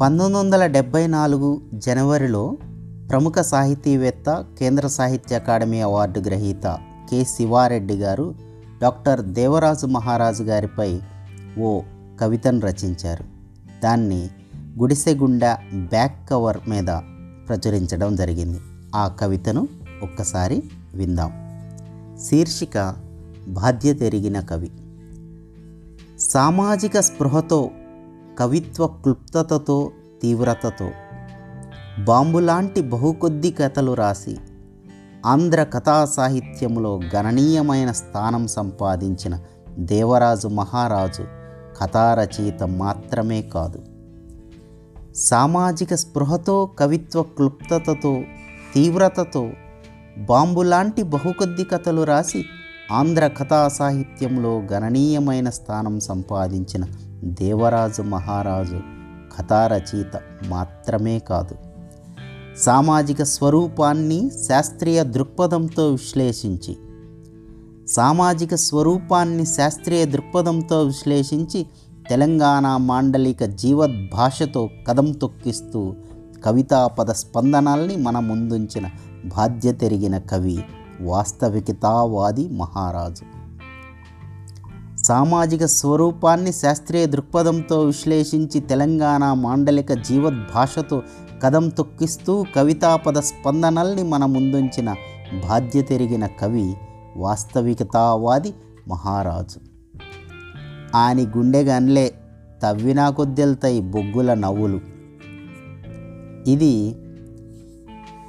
పంతొమ్మిది వందల డెబ్భై నాలుగు జనవరిలో ప్రముఖ సాహితీవేత్త కేంద్ర సాహిత్య అకాడమీ అవార్డు గ్రహీత కె శివారెడ్డి గారు డాక్టర్ దేవరాజు మహారాజు గారిపై ఓ కవితను రచించారు. దాన్ని గుడిసెగుండ బ్యాక్ కవర్ మీద ప్రచురించడం జరిగింది. ఆ కవితను ఒక్కసారి విందాం. శీర్షిక బాధ్యత ఎరిగిన కవి. సామాజిక స్పృహతో కవిత్వ క్లుప్తతతో తీవ్రతతో. బాంబులాంటి బహుకొద్ది కథలు రాసి ఆంధ్ర కథా సాహిత్యంలో గణనీయమైన స్థానం సంపాదించిన దేవరాజు మహారాజు కథా రచయిత మాత్రమే కాదు. సామాజిక స్పృహతో కవిత్వ క్లుప్తతతో తీవ్రతతో బాంబులాంటి బహుకొద్ది కథలు రాసి ఆంధ్ర కథా సాహిత్యంలో గణనీయమైన స్థానం సంపాదించిన దేవరాజు మహారాజు కథారచయిత మాత్రమే కాదు. సామాజిక స్వరూపాన్ని శాస్త్రీయ దృక్పథంతో విశ్లేషించి సామాజిక స్వరూపాన్ని శాస్త్రీయ దృక్పథంతో విశ్లేషించి తెలంగాణ మాండలిక జీవద్భాషతో కదం తొక్కిస్తూ కవితా పద స్పందనాల్ని మన ముందుంచిన బాధ్యతెరిగిన కవి వాస్తవికతావాది మహారాజు. సామాజిక స్వరూపాన్ని శాస్త్రీయ దృక్పథంతో విశ్లేషించి తెలంగాణ మాండలిక జీవద్భాషతో కదం తొక్కిస్తూ కవితాపద స్పందనల్ని మన ముందుంచిన బాధ్యతెరిగిన కవి వాస్తవికతావాది మహారాజు. ఆని గుండెగన్లే తవ్వినా కొద్దెల్తాయి బొగ్గుల నవ్వులు. ఇది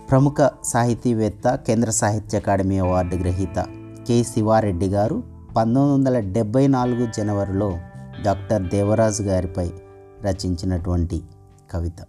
ప్రముఖ సాహితీవేత్త కేంద్ర సాహిత్య అకాడమీ అవార్డు గ్రహీత కె. శివారెడ్డి గారు పంతొమ్మిది వందల డెబ్భై నాలుగు జనవరిలో డాక్టర్ దేవరాజు గారిపై రచించినటువంటి కవిత.